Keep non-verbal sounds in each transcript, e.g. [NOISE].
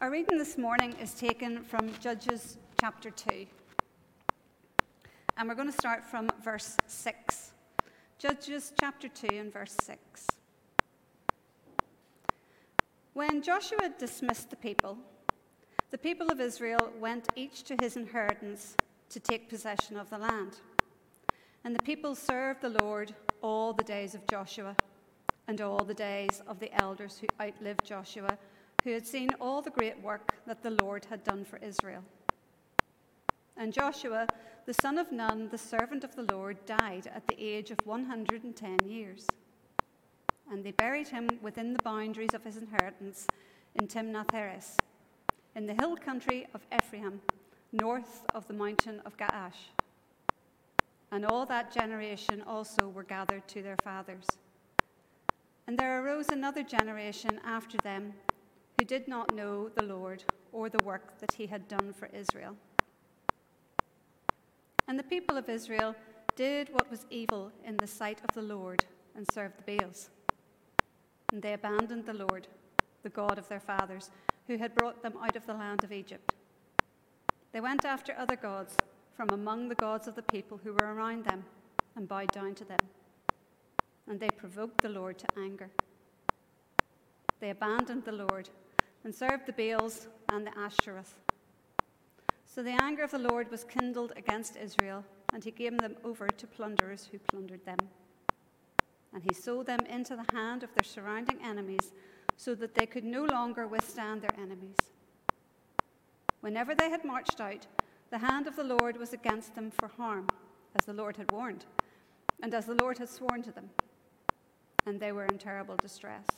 Our reading this morning is taken from Judges chapter 2. And we're going to start from verse 6. Judges chapter 2 and verse 6. When Joshua dismissed the people, the people of Israel went each to his inheritance to take possession of the land. And the people served the Lord all the days of Joshua and all the days of the elders who outlived Joshua who had seen all the great work that the Lord had done for Israel. And Joshua, the son of Nun, the servant of the Lord, died at the age of 110 years. And they buried him within the boundaries of his inheritance in Timnath Heres, in the hill country of Ephraim, north of the mountain of Gaash. And all that generation also were gathered to their fathers. And there arose another generation after them who did not know the Lord or the work that he had done for Israel. And the people of Israel did what was evil in the sight of the Lord and served the Baals. And they abandoned the Lord, the God of their fathers, who had brought them out of the land of Egypt. They went after other gods from among the gods of the people who were around them and bowed down to them. And they provoked the Lord to anger. They abandoned the Lord and served the Baals and the Ashtoreth. So the anger of the Lord was kindled against Israel, and he gave them over to plunderers who plundered them. And he sold them into the hand of their surrounding enemies, so that they could no longer withstand their enemies. Whenever they had marched out, the hand of the Lord was against them for harm, as the Lord had warned, and as the Lord had sworn to them. And they were in terrible distress.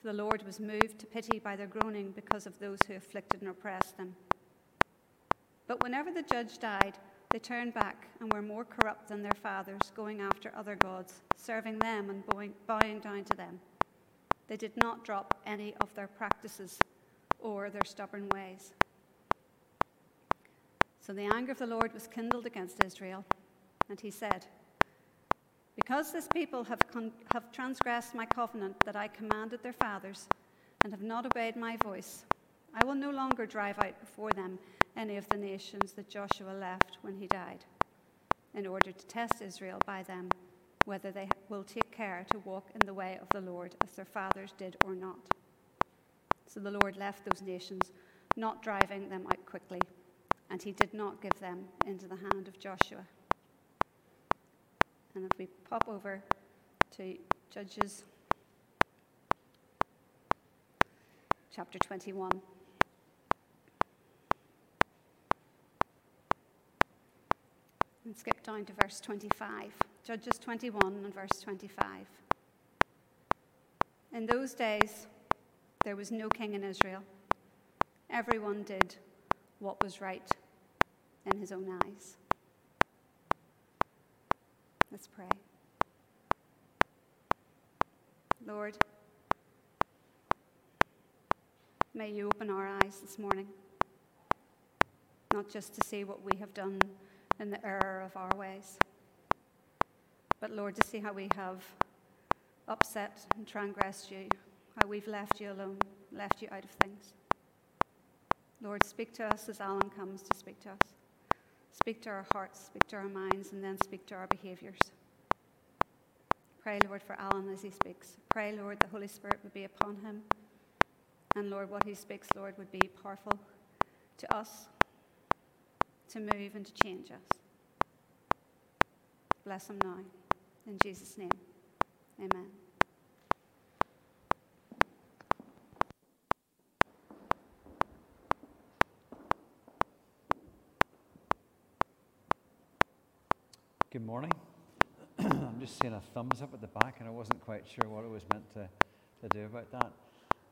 For the Lord was moved to pity by their groaning because of those who afflicted and oppressed them. But whenever the judge died, they turned back and were more corrupt than their fathers, going after other gods, serving them and bowing down to them. They did not drop any of their practices or their stubborn ways. So the anger of the Lord was kindled against Israel, and he said, because this people have, con- have transgressed my covenant that I commanded their fathers, and have not obeyed my voice, I will no longer drive out before them any of the nations that Joshua left when he died, in order to test Israel by them, whether they will take care to walk in the way of the Lord as their fathers did or not. So the Lord left those nations, not driving them out quickly, and he did not give them into the hand of Joshua. And if we pop over to Judges chapter 21. And skip down to verse 25. Judges 21 and verse 25. In those days, there was no king in Israel. Everyone did what was right in his own eyes. Let's pray. Lord, may you open our eyes this morning, not just to see what we have done in the error of our ways, but Lord, to see how we have upset and transgressed you, how we've left you alone, left you out of things. Lord, speak to us as Alan comes to speak to us. Speak to our hearts, speak to our minds, and then speak to our behaviors. Pray, Lord, for Alan as he speaks. Pray, Lord, the Holy Spirit would be upon him. And Lord, what he speaks, Lord, would be powerful to us to move and to change us. Bless him now. In Jesus' name, amen. Good morning. [CLEARS THROAT] I'm just seeing a thumbs up at the back, and I wasn't quite sure what it was meant to, to do about that.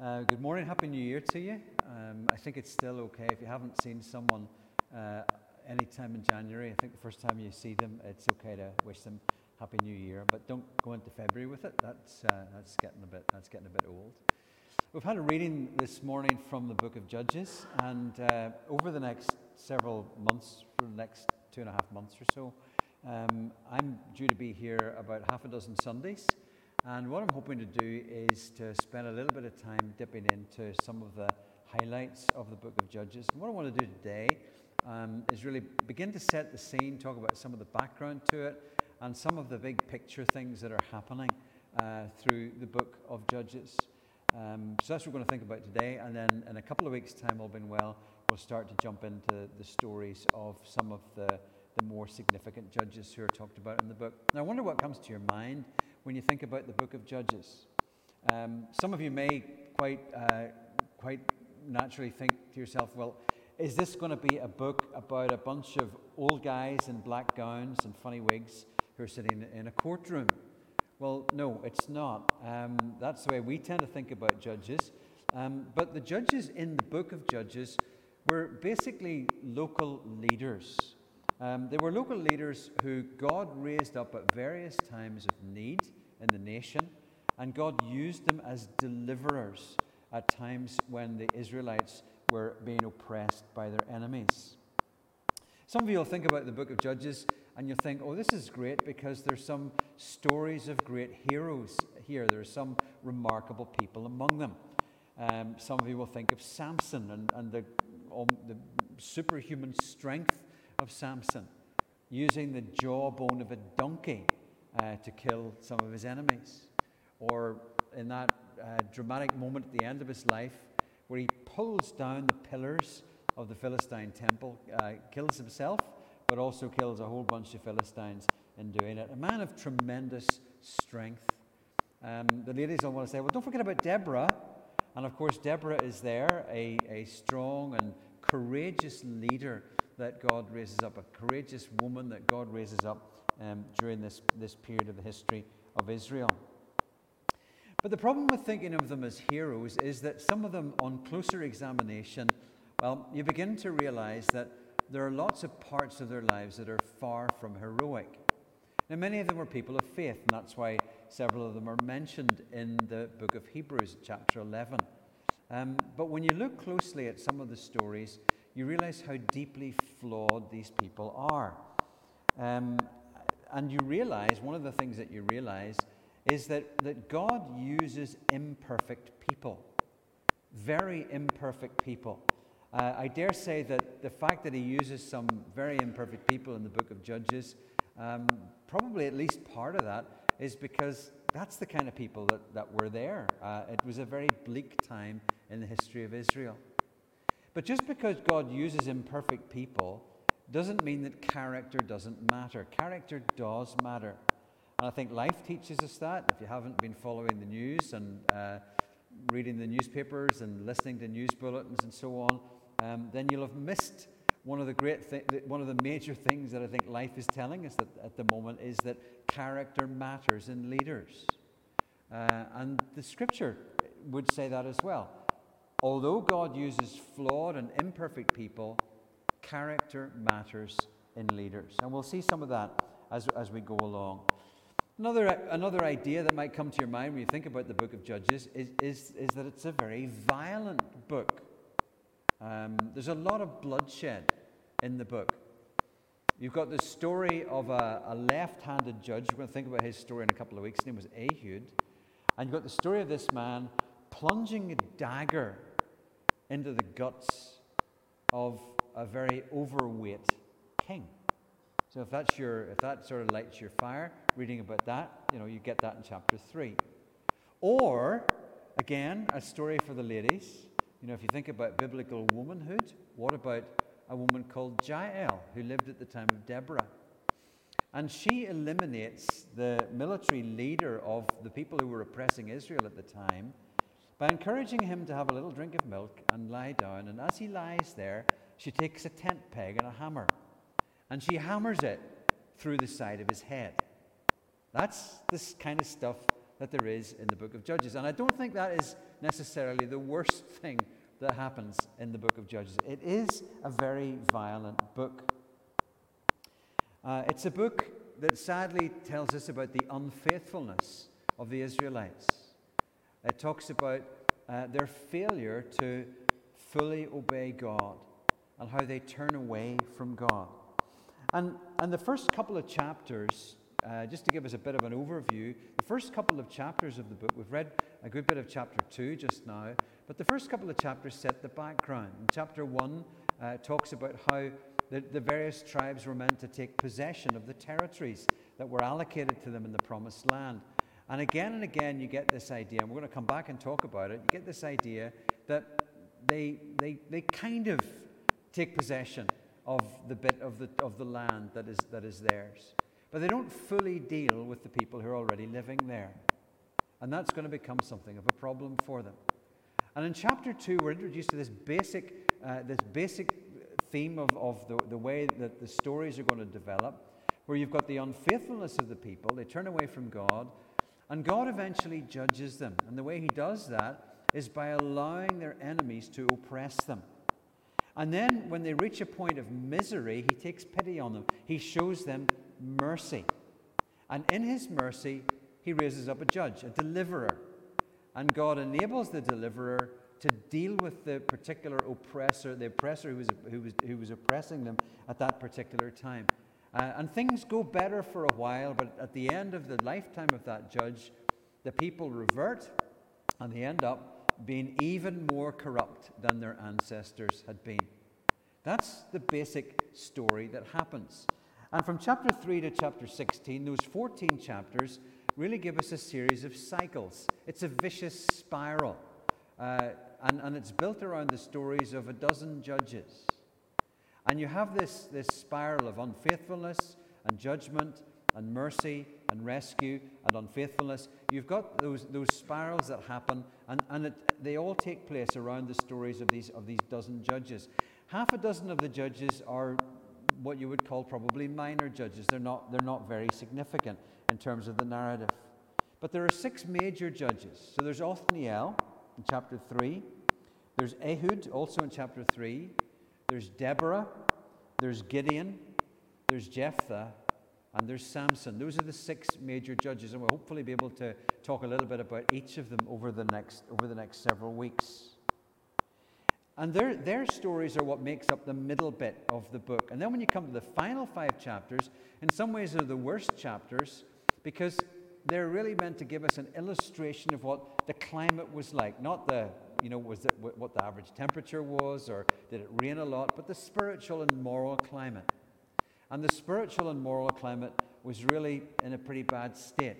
Uh, good morning, Happy New Year to you. Um, I think it's still okay if you haven't seen someone uh, any time in January. I think the first time you see them, it's okay to wish them Happy New Year, but don't go into February with it. That's uh, that's getting a bit that's getting a bit old. We've had a reading this morning from the book of Judges, and uh, over the next several months, for the next two and a half months or so, um, I'm due to be here about half a dozen Sundays. And what I'm hoping to do is to spend a little bit of time dipping into some of the highlights of the book of Judges. And what I want to do today um, is really begin to set the scene, talk about some of the background to it, and some of the big picture things that are happening uh, through the book of Judges. Um, so that's what we're going to think about today. And then in a couple of weeks' time, all being well, we'll start to jump into the stories of some of the, the more significant judges who are talked about in the book. Now, I wonder what comes to your mind when you think about the book of Judges. Um, some of you may quite, uh, quite naturally think to yourself, well, is this going to be a book about a bunch of old guys in black gowns and funny wigs who are sitting in a courtroom? Well, no, it's not. Um, that's the way we tend to think about judges. Um, but the judges in the book of Judges were basically local leaders. Um, they were local leaders who God raised up at various times of need in the nation, and God used them as deliverers at times when the Israelites were being oppressed by their enemies. Some of you will think about the book of Judges and you'll think, oh, this is great because there's some stories of great heroes here. There's some remarkable people among them. Um, some of you will think of Samson and, and the, um, the superhuman strength of Samson, using the jawbone of a donkey uh, to kill some of his enemies. Or in that uh, dramatic moment at the end of his life, where he pulls down the pillars of the Philistine temple, uh, kills himself, but also kills a whole bunch of Philistines in doing it. A man of tremendous strength. Um, the ladies all want to say, well, don't forget about Deborah. And of course, Deborah is there, a, a strong and courageous leader that God raises up, a courageous woman that God raises up um, during this, this period of the history of Israel. But the problem with thinking of them as heroes is that some of them, on closer examination, well, you begin to realize that there are lots of parts of their lives that are far from heroic. Now, many of them were people of faith, and that's why several of them are mentioned in the book of Hebrews, chapter 11. Um, but when you look closely at some of the stories, you realize how deeply flawed these people are. Um, and you realize, one of the things that you realize is that, that God uses imperfect people, very imperfect people. Uh, I dare say that the fact that he uses some very imperfect people in the book of Judges, um, probably at least part of that is because that's the kind of people that, that were there. Uh, it was a very bleak time in the history of Israel. But just because God uses imperfect people doesn't mean that character doesn't matter. Character does matter. And I think life teaches us that. If you haven't been following the news and uh, reading the newspapers and listening to news bulletins and so on, um, then you'll have missed one of the great one of the major things that I think life is telling us that at the moment is that character matters in leaders. Uh, and the scripture would say that as well. Although God uses flawed and imperfect people, character matters in leaders. And we'll see some of that as, as we go along. Another, another idea that might come to your mind when you think about the book of Judges is, is, is that it's a very violent book. Um, there's a lot of bloodshed in the book. You've got the story of a, a left handed judge. We're going to think about his story in a couple of weeks. His name was Ehud. And you've got the story of this man plunging a dagger into the guts of a very overweight king. So if that's your, if that sort of lights your fire, reading about that, you know, you get that in chapter three. Or again, a story for the ladies. You know, if you think about biblical womanhood, what about a woman called Jael who lived at the time of Deborah? And she eliminates the military leader of the people who were oppressing Israel at the time by encouraging him to have a little drink of milk and lie down. And as he lies there, she takes a tent peg and a hammer and she hammers it through the side of his head. That's this kind of stuff that there is in the book of Judges. And I don't think that is necessarily the worst thing that happens in the book of Judges. It is a very violent book. Uh, it's a book that sadly tells us about the unfaithfulness of the Israelites. It talks about uh, their failure to fully obey God and how they turn away from God. And, and the first couple of chapters, uh, just to give us a bit of an overview, the first couple of chapters of the book, we've read a good bit of chapter 2 just now, but the first couple of chapters set the background. And chapter 1 uh, talks about how the, the various tribes were meant to take possession of the territories that were allocated to them in the promised land. And again and again, you get this idea, and we're going to come back and talk about it. You get this idea that they, they, they kind of take possession of the bit of the, of the land that is, that is theirs. But they don't fully deal with the people who are already living there. And that's going to become something of a problem for them. And in chapter 2, we're introduced to this basic, uh, this basic theme of, of the, the way that the stories are going to develop, where you've got the unfaithfulness of the people, they turn away from God, and God eventually judges them. And the way He does that is by allowing their enemies to oppress them. And then, when they reach a point of misery, He takes pity on them. He shows them mercy. And in His mercy, He raises up a judge, a deliverer. And God enables the deliverer to deal with the particular oppressor, the oppressor who was, who was, who was oppressing them at that particular time. Uh, and things go better for a while, but at the end of the lifetime of that judge, the people revert and they end up being even more corrupt than their ancestors had been. That's the basic story that happens. And from chapter 3 to chapter 16, those 14 chapters really give us a series of cycles. It's a vicious spiral. Uh, and, and it's built around the stories of a dozen judges. And you have this, this spiral of unfaithfulness and judgment and mercy and rescue and unfaithfulness. You've got those, those spirals that happen, and, and it, they all take place around the stories of these, of these dozen judges. Half a dozen of the judges are what you would call probably minor judges. They're not, they're not very significant in terms of the narrative. But there are six major judges. So there's Othniel, in chapter 3. There's Ehud, also in chapter 3. There's Deborah. There's Gideon. There's Jephthah. And there's Samson. Those are the six major judges, and we'll hopefully be able to talk a little bit about each of them over the next, over the next several weeks. And their, their stories are what makes up the middle bit of the book. And then when you come to the final five chapters, in some ways they're the worst chapters because they're really meant to give us an illustration of what the climate was like. Not the, you know, was it what the average temperature was or did it rain a lot, but the spiritual and moral climate. And the spiritual and moral climate was really in a pretty bad state.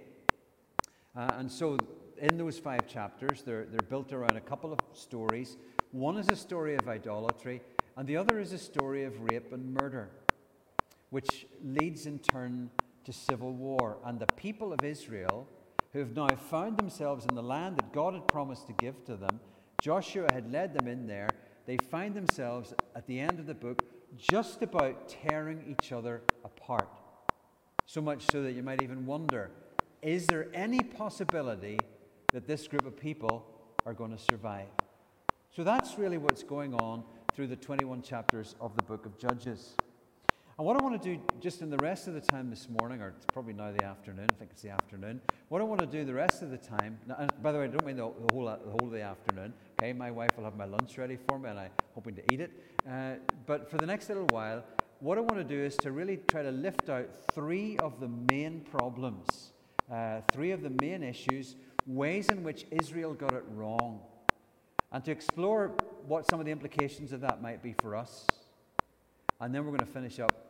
Uh, and so in those five chapters, they're, they're built around a couple of stories. One is a story of idolatry, and the other is a story of rape and murder, which leads in turn to civil war. And the people of Israel, who have now found themselves in the land that God had promised to give to them, Joshua had led them in there. They find themselves at the end of the book just about tearing each other apart. So much so that you might even wonder is there any possibility that this group of people are going to survive? So that's really what's going on through the 21 chapters of the book of Judges. And what I want to do just in the rest of the time this morning, or it's probably now the afternoon, I think it's the afternoon. What I want to do the rest of the time, and by the way, I don't mean the, the, whole, the whole of the afternoon. Okay, my wife will have my lunch ready for me, and I'm hoping to eat it. Uh, but for the next little while, what I want to do is to really try to lift out three of the main problems, uh, three of the main issues, ways in which Israel got it wrong, and to explore what some of the implications of that might be for us. And then we're going to finish up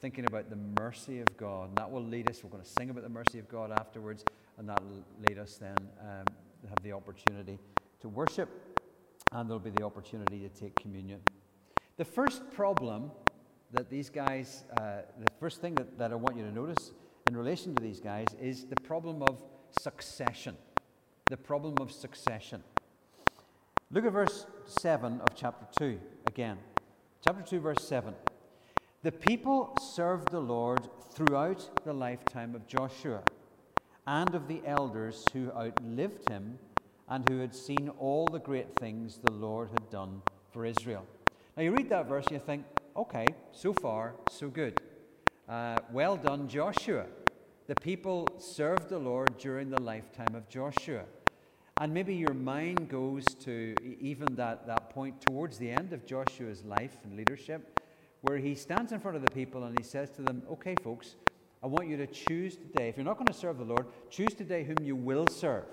thinking about the mercy of God. And that will lead us, we're going to sing about the mercy of God afterwards, and that will lead us then um, have the opportunity to worship, and there'll be the opportunity to take communion. The first problem that these guys, uh, the first thing that, that I want you to notice in relation to these guys is the problem of succession. The problem of succession. Look at verse 7 of chapter 2 again. Chapter 2, verse 7. The people served the Lord throughout the lifetime of Joshua, and of the elders who outlived him and who had seen all the great things the Lord had done for Israel. Now, you read that verse and you think, okay, so far, so good. Uh, well done, Joshua. The people served the Lord during the lifetime of Joshua. And maybe your mind goes to even that, that point towards the end of Joshua's life and leadership, where he stands in front of the people and he says to them, Okay, folks, I want you to choose today. If you're not going to serve the Lord, choose today whom you will serve.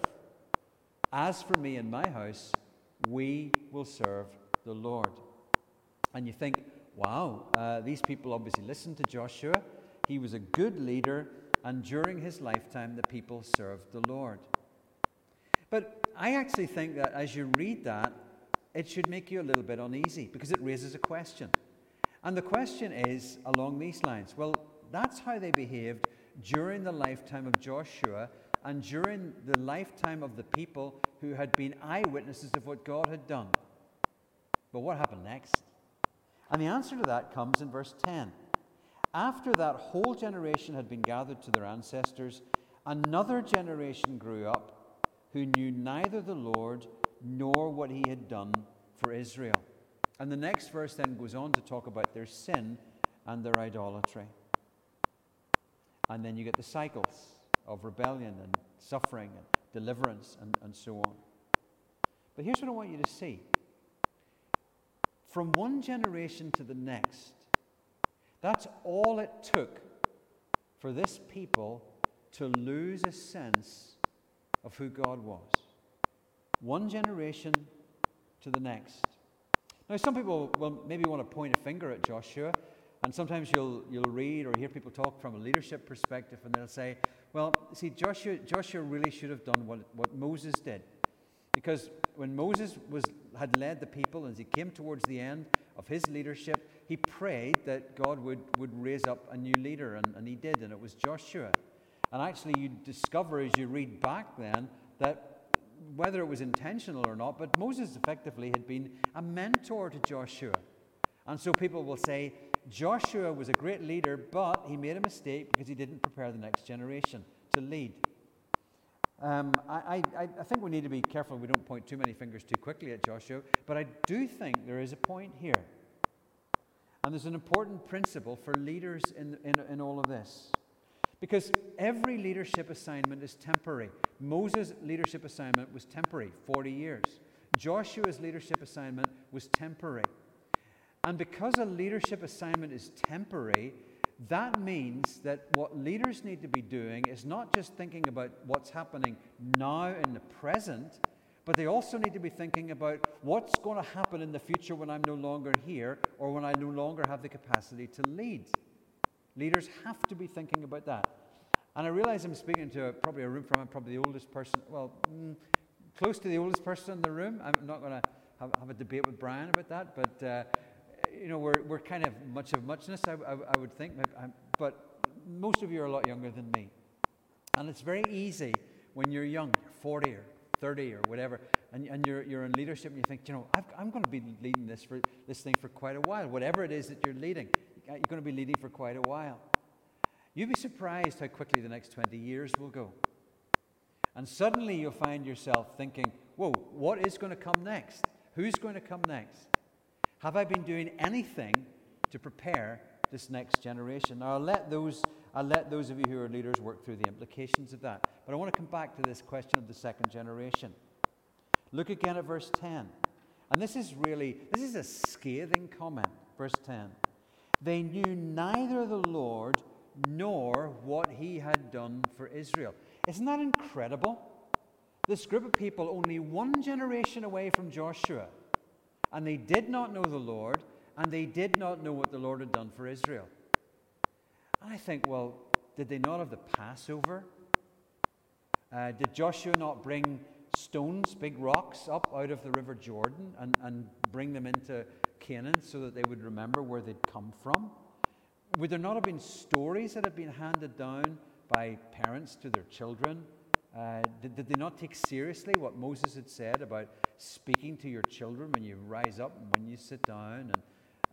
As for me and my house, we will serve the Lord. And you think, wow, uh, these people obviously listened to Joshua. He was a good leader, and during his lifetime, the people served the Lord. But I actually think that as you read that, it should make you a little bit uneasy because it raises a question. And the question is along these lines well, that's how they behaved during the lifetime of Joshua and during the lifetime of the people who had been eyewitnesses of what God had done. But what happened next? And the answer to that comes in verse 10. After that whole generation had been gathered to their ancestors, another generation grew up who knew neither the Lord nor what he had done for Israel. And the next verse then goes on to talk about their sin and their idolatry. And then you get the cycles of rebellion and suffering and deliverance and, and so on. But here's what I want you to see from one generation to the next, that's all it took for this people to lose a sense of who God was. One generation to the next. Now, some people will maybe want to point a finger at Joshua, and sometimes you'll, you'll read or hear people talk from a leadership perspective, and they'll say, well, see, Joshua, Joshua really should have done what, what Moses did. Because when Moses was, had led the people, as he came towards the end of his leadership, he prayed that God would, would raise up a new leader, and, and he did, and it was Joshua. And actually, you discover as you read back then that whether it was intentional or not, but Moses effectively had been a mentor to Joshua. And so people will say, Joshua was a great leader, but he made a mistake because he didn't prepare the next generation to lead. Um, I, I, I think we need to be careful we don't point too many fingers too quickly at Joshua, but I do think there is a point here. And there's an important principle for leaders in, in, in all of this. Because every leadership assignment is temporary. Moses' leadership assignment was temporary, 40 years. Joshua's leadership assignment was temporary. And because a leadership assignment is temporary, that means that what leaders need to be doing is not just thinking about what's happening now in the present, but they also need to be thinking about what's going to happen in the future when I'm no longer here or when I no longer have the capacity to lead. Leaders have to be thinking about that. And I realize I'm speaking to a, probably a room from probably the oldest person, well, mm, close to the oldest person in the room. I'm not going to have, have, a debate with Brian about that, but, uh, you know, we're, we're kind of much of muchness, I, I, I would think. But most of you are a lot younger than me. And it's very easy when you're young, you're 40 or 30 or whatever, and, and you're, you're in leadership and you think, you know, i am going to be leading this, for, this thing for quite a while. Whatever it is that you're leading, you're going to be leading for quite a while. You'd be surprised how quickly the next 20 years will go. And suddenly you'll find yourself thinking, whoa, what is going to come next? Who's going to come next? Have I been doing anything to prepare this next generation? Now, I'll let those, I'll let those of you who are leaders work through the implications of that. But I want to come back to this question of the second generation. Look again at verse 10. And this is really, this is a scathing comment. Verse 10. They knew neither the Lord nor what he had done for Israel. Isn't that incredible? This group of people, only one generation away from Joshua, and they did not know the Lord, and they did not know what the Lord had done for Israel. And I think, well, did they not have the Passover? Uh, did Joshua not bring stones, big rocks, up out of the River Jordan and, and bring them into Canaan so that they would remember where they'd come from? Would there not have been stories that had been handed down by parents to their children? Uh, did, did, they not take seriously what Moses had said about speaking to your children when you rise up and when you sit down and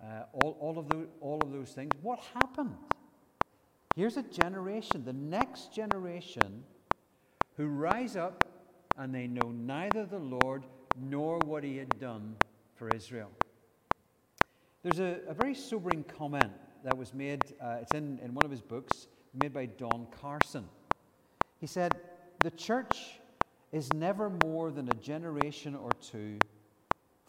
uh, all, all, of the, all of those things? What happened? Here's a generation, the next generation, who rise up and they know neither the Lord nor what he had done for Israel. There's a, a very sobering comment that was made, uh, it's in, in one of his books, made by Don Carson. He said, The church is never more than a generation or two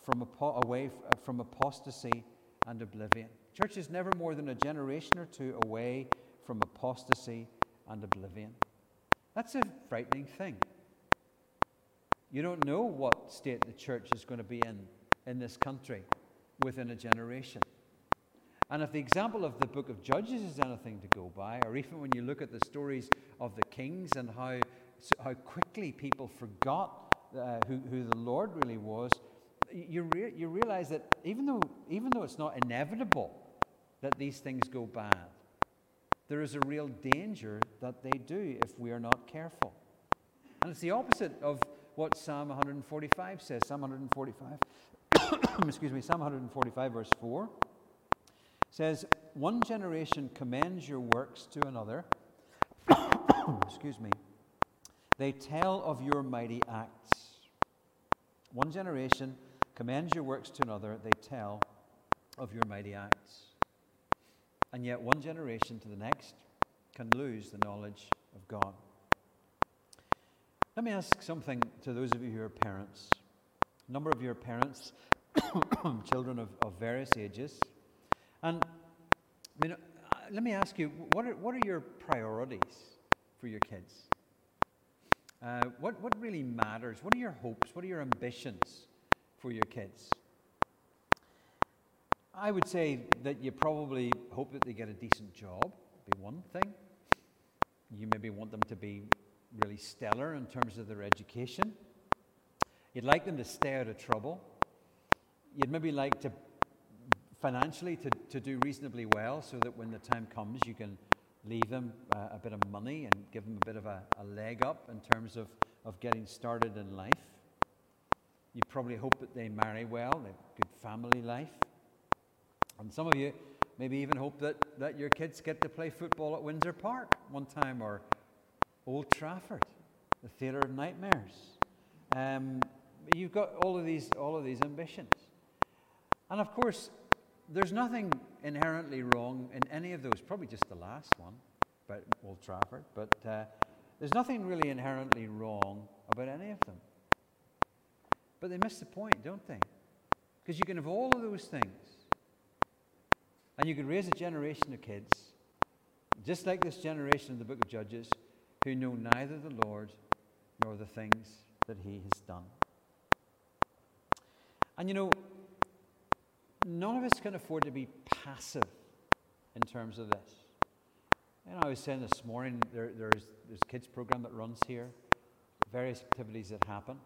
from apo- away from apostasy and oblivion. Church is never more than a generation or two away from apostasy and oblivion. That's a frightening thing. You don't know what state the church is going to be in in this country within a generation. And if the example of the book of Judges is anything to go by, or even when you look at the stories of the kings and how, how quickly people forgot uh, who, who the Lord really was, you, re- you realize that even though, even though it's not inevitable that these things go bad, there is a real danger that they do if we are not careful. And it's the opposite of what Psalm 145 says. Psalm 145, [COUGHS] excuse me, Psalm 145, verse 4 says, One generation commends your works to another. [COUGHS] excuse me. They tell of your mighty acts. One generation commends your works to another. They tell of your mighty acts. And yet, one generation to the next can lose the knowledge of God. Let me ask something to those of you who are parents. A number of your parents, [COUGHS] children of, of various ages. And I mean, uh, let me ask you what are, what are your priorities for your kids? Uh, what, what really matters? What are your hopes? What are your ambitions for your kids? I would say that you probably hope that they get a decent job, be one thing. You maybe want them to be really stellar in terms of their education. You'd like them to stay out of trouble. You'd maybe like to financially to, to do reasonably well so that when the time comes you can leave them uh, a bit of money and give them a bit of a, a leg up in terms of, of getting started in life. You probably hope that they marry well, they have good family life. And some of you maybe even hope that, that your kids get to play football at Windsor Park one time or Old Trafford, the theatre of nightmares. Um, you've got all of these, all of these ambitions. And of course, there's nothing inherently wrong in any of those, probably just the last one about Old Trafford, but uh, there's nothing really inherently wrong about any of them. But they miss the point, don't they? Because you can have all of those things and you can raise a generation of kids, just like this generation in the book of Judges, who know neither the Lord nor the things that he has done. And you know, none of us can afford to be passive in terms of this. And I was saying this morning, there, there's, there's a kids program that runs here, various activities that happen.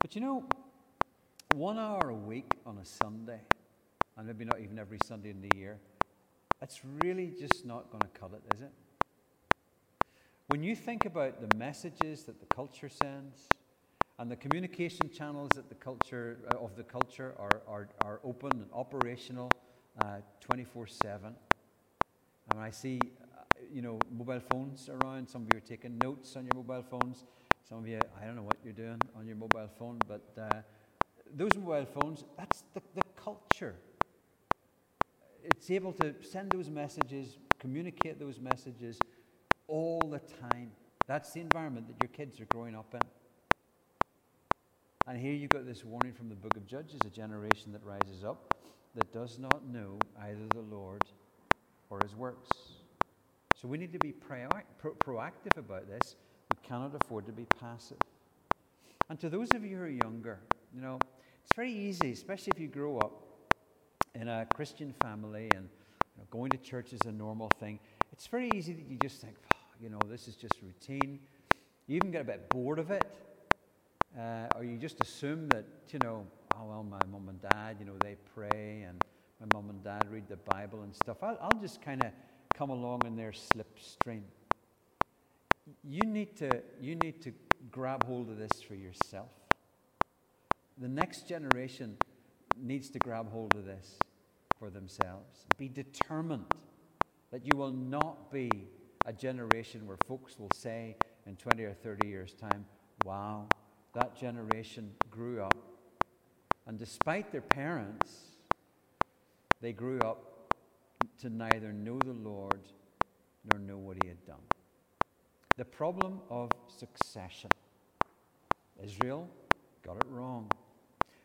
But you know, one hour a week on a Sunday, and maybe not even every Sunday in the year, it's really just not going to cut it, is it? When you think about the messages that the culture sends and the communication channels the culture uh, of the culture are, are, are open and operational uh, 24 7. I mean, I see, uh, you know, mobile phones around. Some of you are taking notes on your mobile phones. Some of you, I don't know what you're doing on your mobile phone, but uh, those mobile phones, that's the, the culture it's able to send those messages, communicate those messages all the time. That's the environment that your kids are growing up in. And here you've got this warning from the book of Judges a generation that rises up that does not know either the Lord or his works. So we need to be pro- pro- proactive about this. We cannot afford to be passive. And to those of you who are younger, you know, it's very easy, especially if you grow up in a Christian family and you know, going to church is a normal thing, it's very easy that you just think, oh, you know, this is just routine. You even get a bit bored of it. Uh, or you just assume that, you know, oh, well, my mum and dad, you know, they pray and my mum and dad read the Bible and stuff. I'll, I'll just kind of come along in their slipstream. You need, to, you need to grab hold of this for yourself. The next generation needs to grab hold of this for themselves. Be determined that you will not be a generation where folks will say in 20 or 30 years' time, wow, that generation grew up. And despite their parents, they grew up to neither know the Lord nor know what he had done. The problem of succession. Israel got it wrong.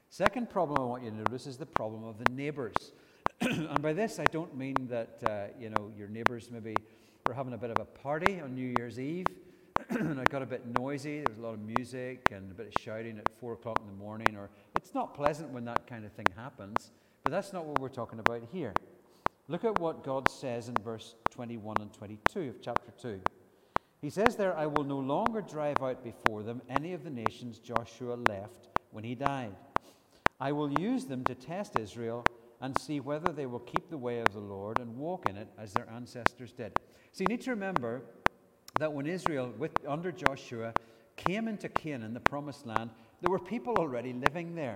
Second problem I want you to notice is the problem of the neighbors. [CLEARS THROAT] and by this, I don't mean that uh, you know your neighbors maybe were having a bit of a party on New Year's Eve, and [CLEARS THROAT] it got a bit noisy. There was a lot of music and a bit of shouting at four o'clock in the morning. Or it's not pleasant when that kind of thing happens. But that's not what we're talking about here. Look at what God says in verse 21 and 22 of chapter 2. He says there, I will no longer drive out before them any of the nations Joshua left when he died. I will use them to test Israel and see whether they will keep the way of the Lord and walk in it as their ancestors did. So you need to remember that when Israel, with, under Joshua, came into Canaan, the promised land, there were people already living there.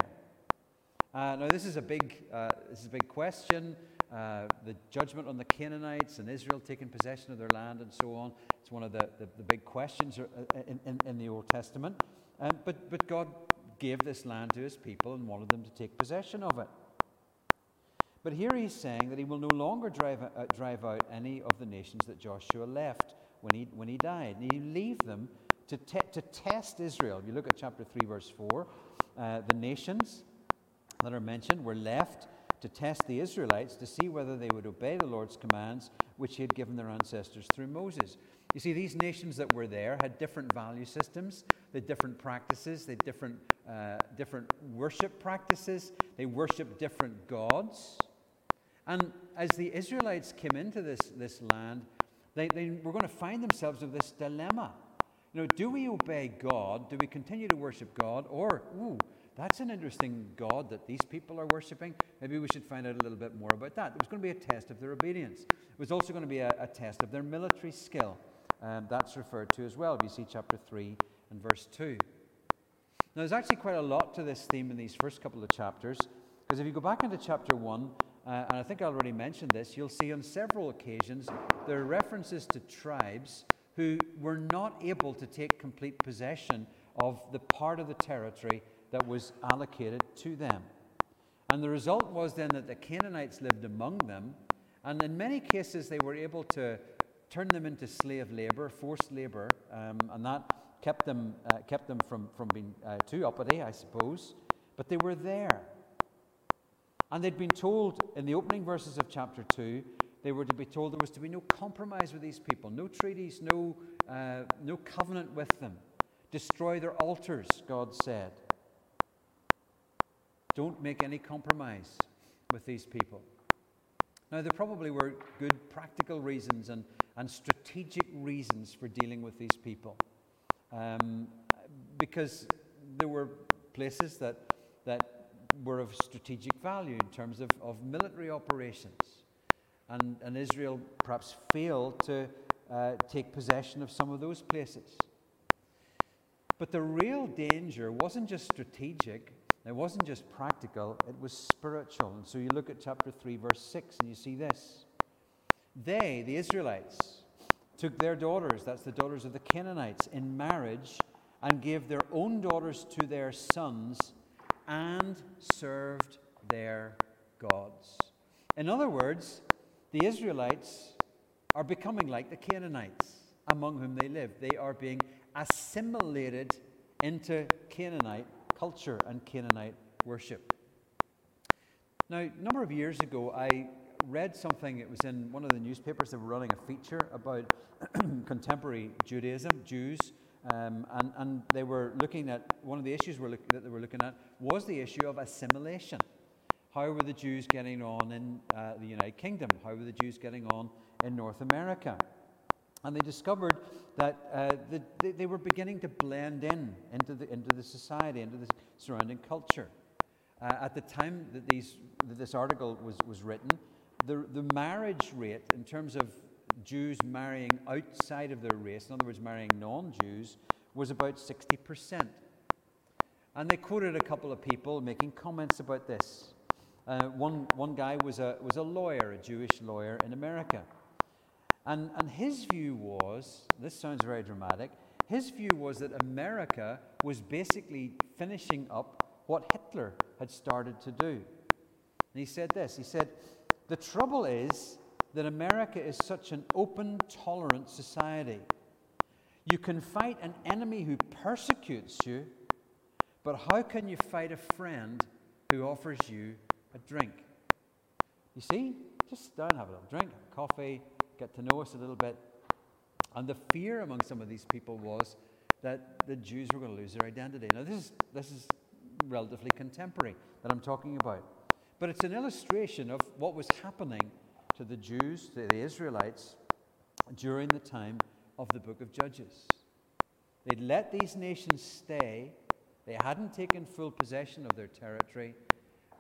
Uh, now, this is a big, uh, this is a big question. Uh, the judgment on the Canaanites and Israel taking possession of their land and so on. It's one of the, the, the big questions uh, in, in, in, the Old Testament. Um, but, but God gave this land to his people and wanted them to take possession of it. But here he's saying that he will no longer drive, uh, drive out any of the nations that Joshua left when he, when he died. And he leave them to, te- to test Israel. If you look at chapter 3, verse 4, uh, the nations that are mentioned were left to test the Israelites to see whether they would obey the Lord's commands, which he had given their ancestors through Moses. You see, these nations that were there had different value systems, they had different practices, they had different, uh, different worship practices, they worshiped different gods. And as the Israelites came into this, this land, they, they were going to find themselves with this dilemma. You know, do we obey God? Do we continue to worship God? Or, ooh, that's an interesting God that these people are worshiping. Maybe we should find out a little bit more about that. It was going to be a test of their obedience. It was also going to be a, a test of their military skill. Um, that's referred to as well. If you see chapter 3 and verse 2. Now, there's actually quite a lot to this theme in these first couple of chapters, because if you go back into chapter 1, uh, and I think I already mentioned this, you'll see on several occasions there are references to tribes who were not able to take complete possession of the part of the territory that was allocated to them. And the result was then that the Canaanites lived among them, and in many cases they were able to turn them into slave labor, forced labor, um, and that kept them, uh, kept them from, from being uh, too uppity, I suppose. But they were there. And they'd been told in the opening verses of chapter 2, they were to be told there was to be no compromise with these people, no treaties, no, uh, no covenant with them. Destroy their altars, God said. Don't make any compromise with these people. Now, there probably were good practical reasons and, and strategic reasons for dealing with these people. Um, because there were places that, that were of strategic value in terms of, of military operations. And, and Israel perhaps failed to uh, take possession of some of those places. But the real danger wasn't just strategic, it wasn't just practical, it was spiritual. And so you look at chapter 3, verse 6, and you see this. They, the Israelites, took their daughters, that's the daughters of the Canaanites, in marriage and gave their own daughters to their sons and served their gods. In other words, the Israelites are becoming like the Canaanites among whom they live. They are being assimilated into Canaanite culture and Canaanite worship. Now, a number of years ago, I read something, it was in one of the newspapers, they were running a feature about [CLEARS THROAT] contemporary Judaism, Jews um, and, and they were looking at one of the issues look, that they were looking at was the issue of assimilation. How were the Jews getting on in uh, the United Kingdom? How were the Jews getting on in North America? And they discovered that uh, the, they, they, were beginning to blend in into the, into the society, into the surrounding culture. Uh, at the time that, these, that this article was, was written, the, the marriage rate in terms of Jews marrying outside of their race, in other words, marrying non Jews, was about 60%. And they quoted a couple of people making comments about this. Uh, one, one guy was a, was a lawyer, a Jewish lawyer in America. And, and his view was this sounds very dramatic his view was that America was basically finishing up what Hitler had started to do. And he said this He said, The trouble is that America is such an open, tolerant society. You can fight an enemy who persecutes you, but how can you fight a friend who offers you a drink? You see, just down, have a little drink, have coffee, get to know us a little bit. And the fear among some of these people was that the Jews were going to lose their identity. Now, this is, this is relatively contemporary that I'm talking about. But it's an illustration of what was happening to the Jews, to the Israelites, during the time of the book of Judges. They'd let these nations stay, they hadn't taken full possession of their territory.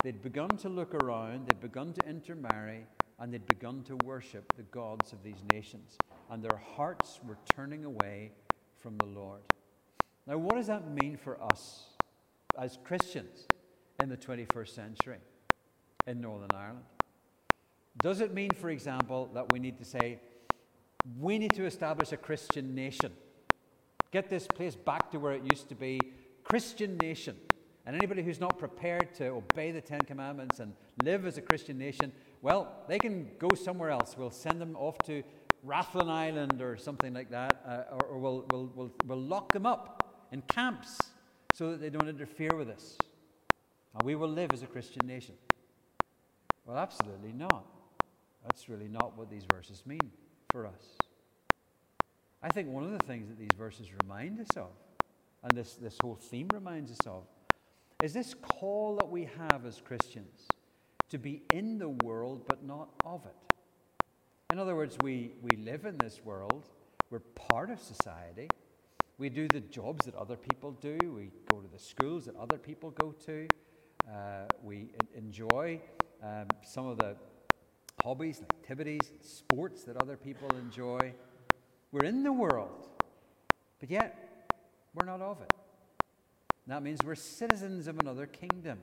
They'd begun to look around, they'd begun to intermarry, and they'd begun to worship the gods of these nations. And their hearts were turning away from the Lord. Now, what does that mean for us as Christians in the 21st century in Northern Ireland? Does it mean, for example, that we need to say, we need to establish a Christian nation? Get this place back to where it used to be, Christian nation. And anybody who's not prepared to obey the Ten Commandments and live as a Christian nation, well, they can go somewhere else. We'll send them off to Rathlin Island or something like that, uh, or, or we'll, we'll, we'll, we'll lock them up in camps so that they don't interfere with us. And we will live as a Christian nation. Well, absolutely not. That's really not what these verses mean for us. I think one of the things that these verses remind us of, and this, this whole theme reminds us of, is this call that we have as Christians to be in the world but not of it. In other words, we, we live in this world, we're part of society, we do the jobs that other people do, we go to the schools that other people go to, uh, we enjoy um, some of the hobbies, and activities, and sports that other people enjoy. We're in the world, but yet we're not of it. that means we're citizens of another kingdom.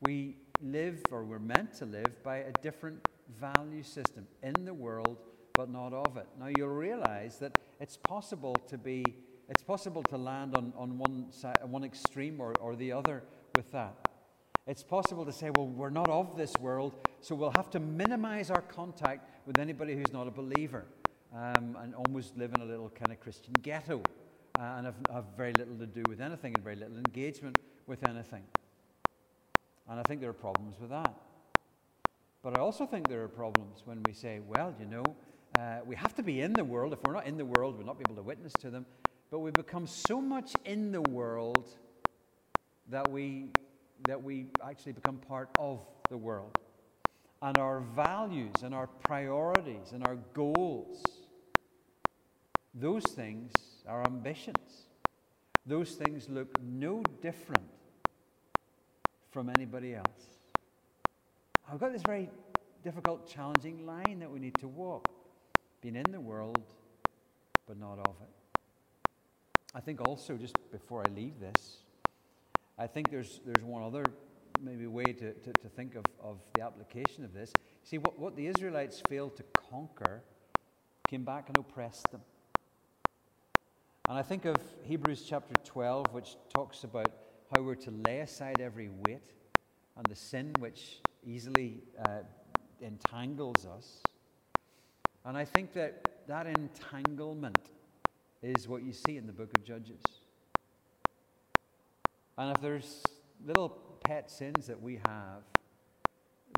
We live, or we're meant to live, by a different value system in the world, but not of it. Now you'll realize that it's possible to be, it's possible to land on, on one side, one extreme or, or the other with that. It's possible to say, well, we're not of this world, so we'll have to minimize our contact with anybody who's not a believer um, and almost live in a little kind of Christian ghetto uh, and have, have very little to do with anything and very little engagement with anything. And I think there are problems with that. But I also think there are problems when we say, well, you know, uh, we have to be in the world. If we're not in the world, we'll not be able to witness to them. But we become so much in the world that we, that we actually become part of the world. And our values and our priorities and our goals, those things, our ambitions, those things look no different from anybody else. I've got this very difficult, challenging line that we need to walk being in the world, but not of it. I think also, just before I leave this, I think there's, there's one other maybe way to, to, to think of, of the application of this. See, what, what the Israelites failed to conquer came back and oppressed them. And I think of Hebrews chapter 12, which talks about how we're to lay aside every weight and the sin which easily uh, entangles us. And I think that that entanglement is what you see in the book of Judges. And if there's little pet sins that we have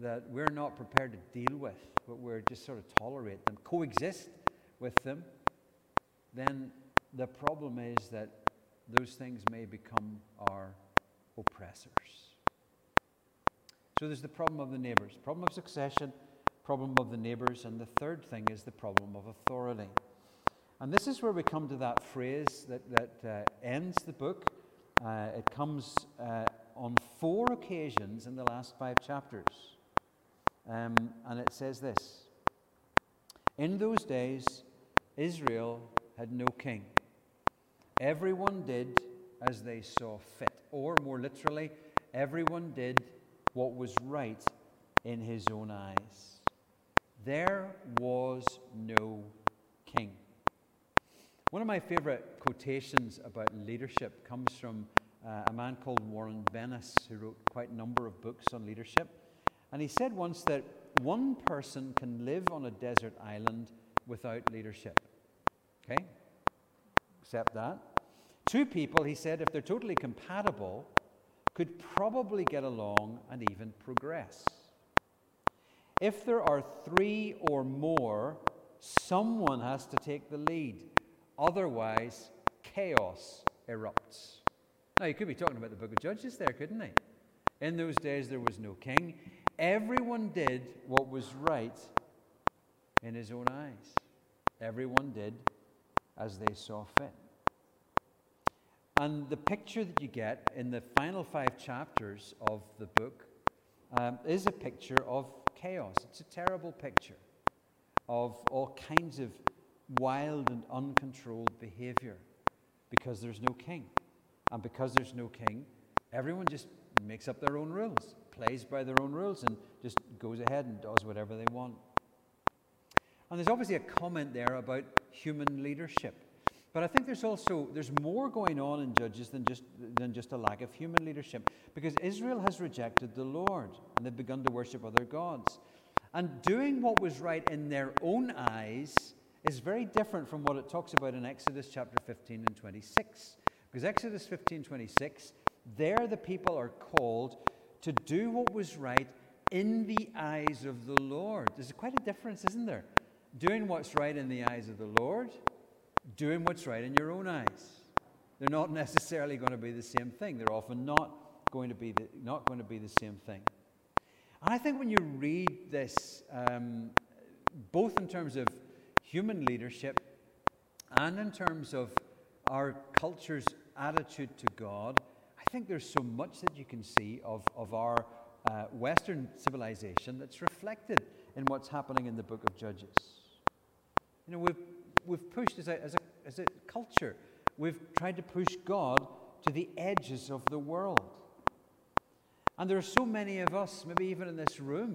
that we're not prepared to deal with, but we're just sort of tolerate them, coexist with them, then the problem is that those things may become our oppressors. So there's the problem of the neighbors, problem of succession, problem of the neighbors, and the third thing is the problem of authority. And this is where we come to that phrase that, that uh, ends the book. Uh, it comes uh, on four occasions in the last five chapters. Um, and it says this In those days, Israel had no king. Everyone did as they saw fit. Or more literally, everyone did what was right in his own eyes. There was no king. One of my favorite quotations about leadership comes from uh, a man called Warren Bennis, who wrote quite a number of books on leadership. And he said once that one person can live on a desert island without leadership. Okay? Accept that. Two people, he said, if they're totally compatible, could probably get along and even progress. If there are three or more, someone has to take the lead. Otherwise, chaos erupts. Now, you could be talking about the book of Judges there, couldn't he? In those days, there was no king. Everyone did what was right in his own eyes. Everyone did as they saw fit. And the picture that you get in the final five chapters of the book um, is a picture of chaos. It's a terrible picture of all kinds of wild and uncontrolled behavior because there's no king. And because there's no king, everyone just makes up their own rules, plays by their own rules, and just goes ahead and does whatever they want. And there's obviously a comment there about human leadership. But I think there's also there's more going on in Judges than just than just a lack of human leadership because Israel has rejected the Lord and they've begun to worship other gods. And doing what was right in their own eyes is very different from what it talks about in Exodus chapter 15 and 26. Because Exodus 15 26, there the people are called to do what was right in the eyes of the Lord. There's quite a difference, isn't there? Doing what's right in the eyes of the Lord doing what's right in your own eyes. They're not [LAUGHS] necessarily going to be the same thing. They're often not going to be the, not going to be the same thing. And I think when you read this, um, both in terms of human leadership and in terms of our culture's attitude to God, I think there's so much that you can see of, of our uh, Western civilization that's reflected in what's happening in the book of Judges. You know, we've we've pushed as a, as, a, as a culture, we've tried to push God to the edges of the world. And there are so many of us, maybe even in this room,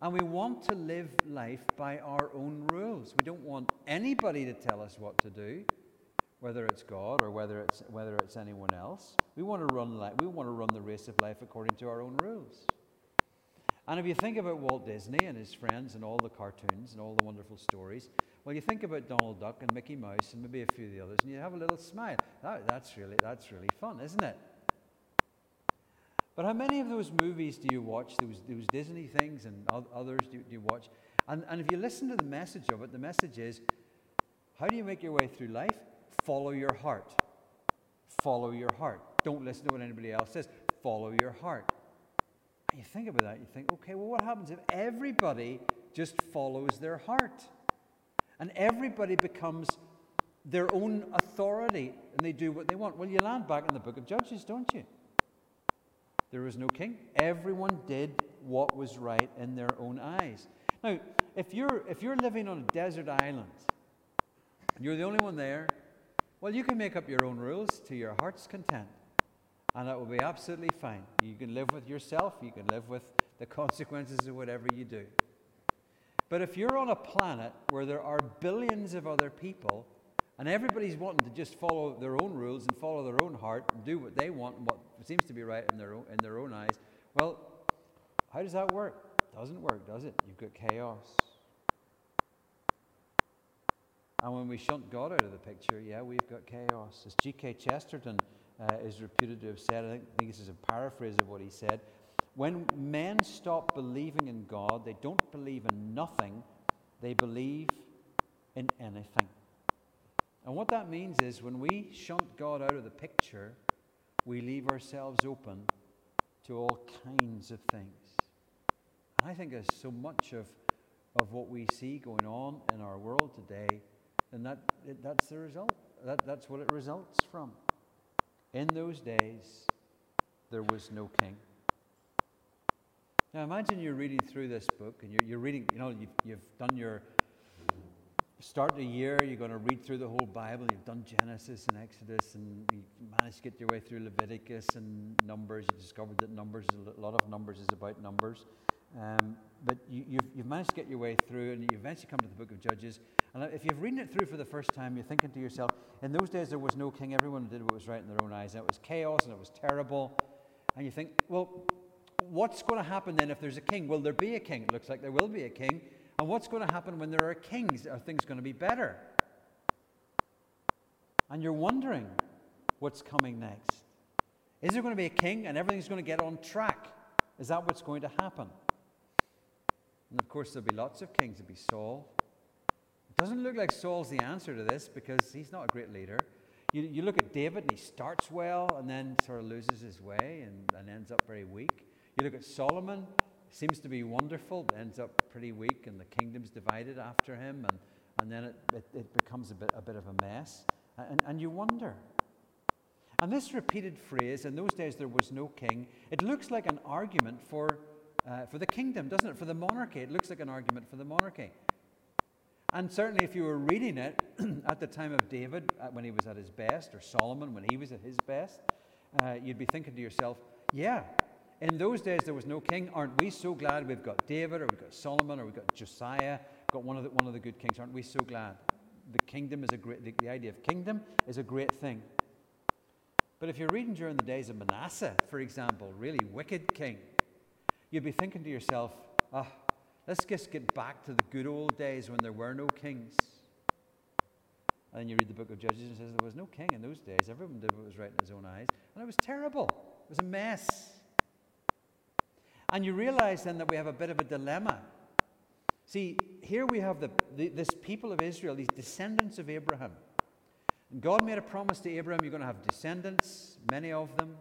and we want to live life by our own rules. We don't want anybody to tell us what to do, whether it's God or whether it's, whether it's anyone else. We want to run life, we want to run the race of life according to our own rules. And if you think about Walt Disney and his friends and all the cartoons and all the wonderful stories, well, you think about Donald Duck and Mickey Mouse and maybe a few of the others, and you have a little smile. That, that's, really, that's really fun, isn't it? But how many of those movies do you watch, those, those Disney things and others do, do you watch? And, and if you listen to the message of it, the message is how do you make your way through life? Follow your heart. Follow your heart. Don't listen to what anybody else says. Follow your heart. And you think about that, you think, okay, well, what happens if everybody just follows their heart? and everybody becomes their own authority and they do what they want. Well, you land back in the book of Judges, don't you? There was no king. Everyone did what was right in their own eyes. Now, if you're, if you're living on a desert island and you're the only one there, well, you can make up your own rules to your heart's content. And that will be absolutely fine. You can live with yourself, you can live with the [LAUGHS] consequences of whatever you do. But if you're on a planet where there are billions of other people and everybody's wanting to just follow their own rules and follow their own heart and do what they want and what seems to be right in their own, in their own eyes, well, how does that work? Doesn't work, does it? You've got chaos. And when we shunt God out of the picture, yeah, we've got chaos. As G.K. Chesterton uh, is reputed to have said, I think, I think this is a paraphrase of what he said when men stop believing in God, they don't believe in nothing, they believe in anything. And what that means is when we shunt God out of the picture, we leave ourselves open to all kinds of things. And I think there's so much of, of what we see going on in our world today, and that, that's the result. That, that's what it results from. In those days, there was no king. Now imagine you're reading through this book and you're, you're reading, you know, you've, you've done your start of the year, you're going to read through the whole Bible. You've done Genesis and Exodus, and you managed to get your way through Leviticus and Numbers. You discovered that Numbers, a lot of Numbers is about Numbers. Um, but you, have you've, you've managed to get your way through, and you eventually come to the book of Judges, And if you've read it through for the first time, you're thinking to yourself, in those days there was no king. Everyone did what was right in their own eyes. And it was chaos and it was terrible. And you think, well, what's going to happen then if there's a king? Will there be a king? It looks like there will be a king. And what's going to happen when there are kings? Are things going to be better? And you're wondering what's coming next. Is there going to be a king and everything's going to get on track? Is that what's going to happen? And of course, there'll be lots of kings. There'll be Saul. It doesn't look like Saul's the answer to this because he's not a great leader. You, you look at David and he starts well and then sort of loses his way and, and ends up very weak. You look at Solomon, seems to be wonderful, but ends up pretty weak and the kingdom's divided after him and, and then it, it, it becomes a bit, a bit of a mess. And, and you wonder. And this repeated phrase, in those days there was no king, it looks like an argument for uh, for the kingdom, doesn't it? For the monarchy. It looks like an argument for the monarchy. And certainly, if you were reading it [CLEARS THROAT] at the time of David, uh, when he was at his best, or Solomon, when he was at his best, uh, you'd be thinking to yourself, yeah, in those days there was no king. Aren't we so glad we've got David, or we've got Solomon, or we've got Josiah, got one of the, one of the good kings? Aren't we so glad? The kingdom is a great, the, the idea of kingdom is a great thing. But if you're reading during the days of Manasseh, for example, really wicked king, you'd be thinking to yourself, ah, let's just get back to the good old days when there were no kings. And then you read the book of Judges and it says there was no king in those days. Everyone did what was right in his own eyes. And it was terrible. It was a mess. And you realize then that we have a bit of a dilemma. See, here we have the, the, this people of Israel, these descendants of Abraham. And God made a promise to Abraham you're going to have descendants, many of them.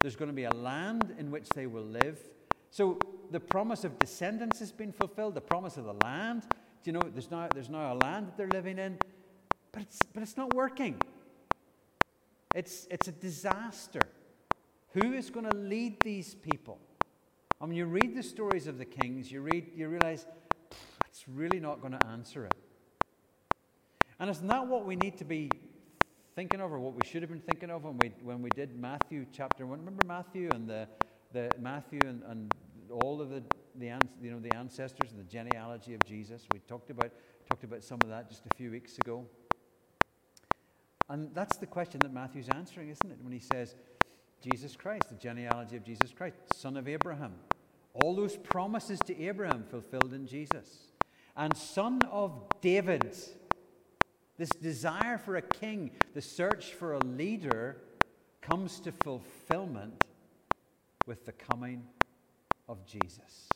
There's going to be a land in which they will live. So the promise of descendants has been fulfilled, the promise of the land. Do you know, there's now, there's now a land that they're living in, but it's, but it's not working. It's, it's a disaster. Who is going to lead these people? I mean, you read the stories of the kings, you, read, you realize it's really not going to answer it. And isn't that what we need to be thinking of, or what we should have been thinking of when we, when we did Matthew chapter 1? Remember Matthew and the, the Matthew and, and all of the, the, you know, the ancestors and the genealogy of Jesus. We talked about, talked about some of that just a few weeks ago. And that's the question that Matthew's answering, isn't it? When he says, Jesus Christ, the genealogy of Jesus Christ, son of Abraham. All those promises to Abraham fulfilled in Jesus. And son of David. This desire for a king, the search for a leader, comes to fulfillment with the coming of Jesus.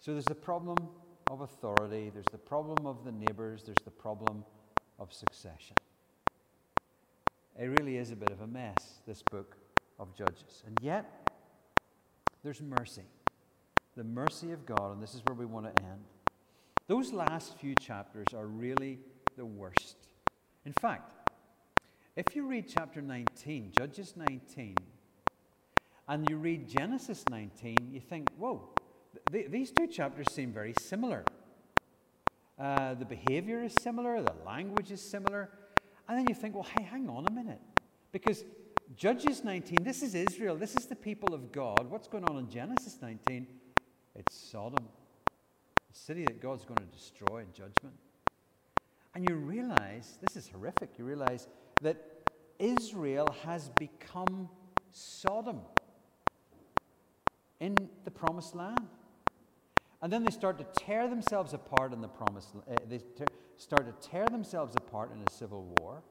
So there's the problem of authority, there's the problem of the neighbors, there's the problem of succession. It really is a bit of a mess, this book of Judges. And yet, there's mercy. The mercy of God, and this is where we want to end. Those last few chapters are really the worst. In fact, if you read chapter 19, Judges 19, and you read Genesis 19, you think, whoa, th- these two chapters seem very similar. Uh, the behavior is similar, the language is similar. And then you think, well, hey, hang on a minute. Because Judges 19, this is Israel, this is the people of God. What's going on in Genesis 19? It's Sodom, the city that God's going to destroy in judgment. And you realize, this is horrific, you realize that Israel has become Sodom in the promised land. And then they start to tear themselves apart in the promised uh, they start to tear themselves apart in a civil war.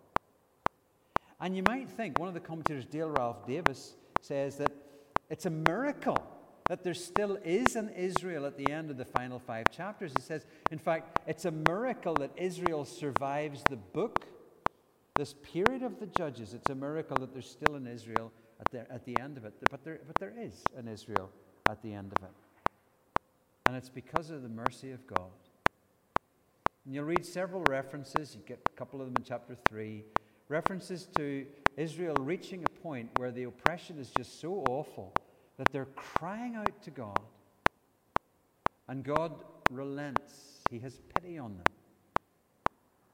And you might think, one of the commentators, Dale Ralph Davis, says that it's a miracle that there still is an Israel at the end of the final five chapters. He says, in fact, it's a miracle that Israel survives the book this period of the judges, it's a miracle that there's still an Israel at the, at the end of it. But there, but there is an Israel at the end of it. And it's because of the mercy of God. And you'll read several references, you get a couple of them in chapter 3, references to Israel reaching a point where the oppression is just so awful that they're crying out to God. And God relents, He has pity on them.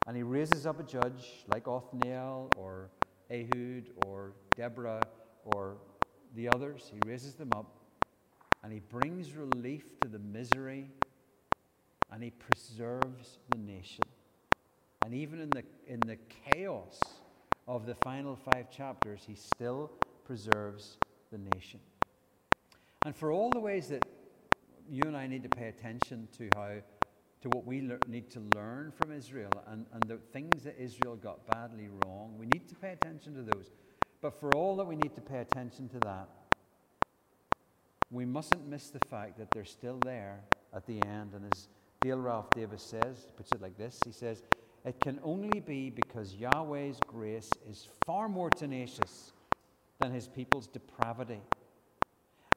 And he raises up a judge like Othniel or Ehud or Deborah or the others. He raises them up and he brings relief to the misery and he preserves the nation. And even in the, in the chaos of the final five chapters, he still preserves the nation. And for all the ways that you and I need to pay attention to how to what we le- need to learn from Israel and, and the things that Israel got badly wrong. We need to pay attention to those. But for all that we need to pay attention to that, we mustn't miss the fact that they're still there at the end. And as Dale Ralph Davis says, puts it like this he says, It can only be because Yahweh's grace is far more tenacious than his people's depravity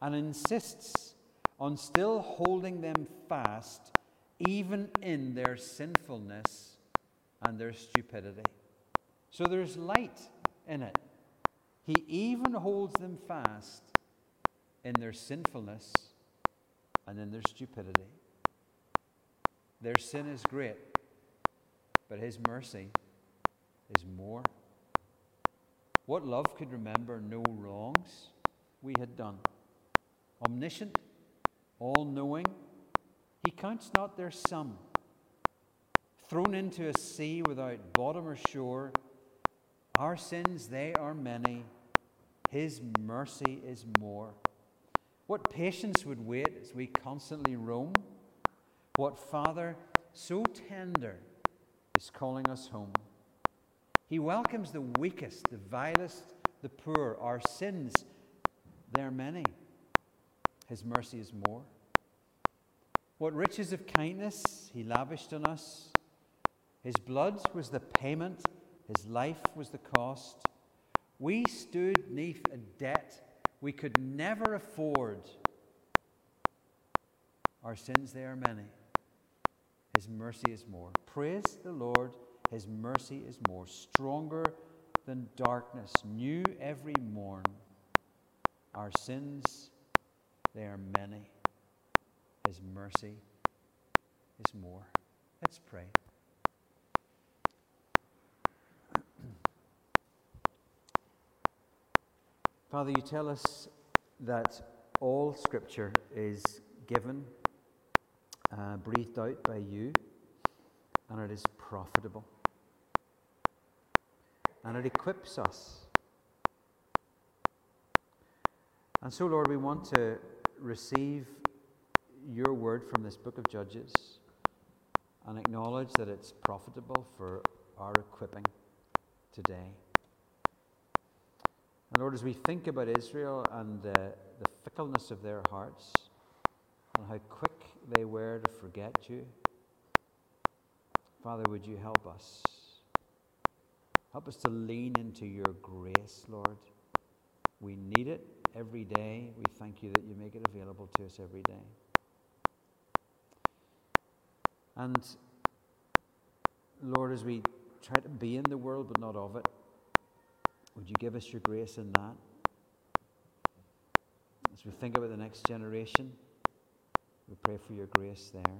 and insists on still holding them fast even in their sinfulness and their stupidity. So there's light in it. He even holds them fast in their sinfulness and in their stupidity. Their sin is great, but His mercy is more. What love could remember no wrongs we had done? Omniscient, all knowing, He counts not their sum. Thrown into a sea without bottom or shore, our sins, they are many. His mercy is more. What patience would wait as we constantly roam? What Father so tender is calling us home? He welcomes the weakest, the vilest, the poor. Our sins, they're many. His mercy is more. What riches of kindness he lavished on us. His blood was the payment, his life was the cost. We stood neath a debt we could never afford. Our sins, they are many. His mercy is more. Praise the Lord. His mercy is more. Stronger than darkness, new every morn. Our sins, they are many. His mercy is more. Let's pray. [CLEARS THROAT] Father, you tell us that all Scripture is given, uh, breathed out by you, and it is profitable. And it equips us. And so, Lord, we want to receive your word from this book of Judges and acknowledge that it's profitable for our equipping today. And Lord, as we think about Israel and the, the fickleness of their hearts and how quick they were to forget you, Father, would you help us? Help us to lean into your grace, Lord. We need it every day. We thank you that you make it available to us every day. And Lord, as we try to be in the world but not of it, would you give us your grace in that? As we think about the next generation, we pray for your grace there.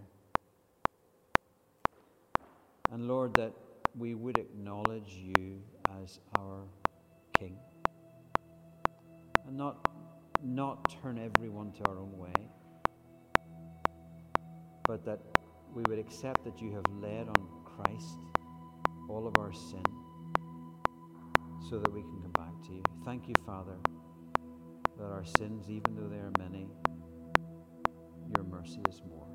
And Lord, that we would acknowledge you as our King and not, not turn everyone to our own way, but that we would accept that you have laid on Christ all of our sin so that we can come back to you. Thank you, Father, that our sins, even though they are many, your mercy is more.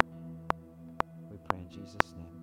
We pray in Jesus' name.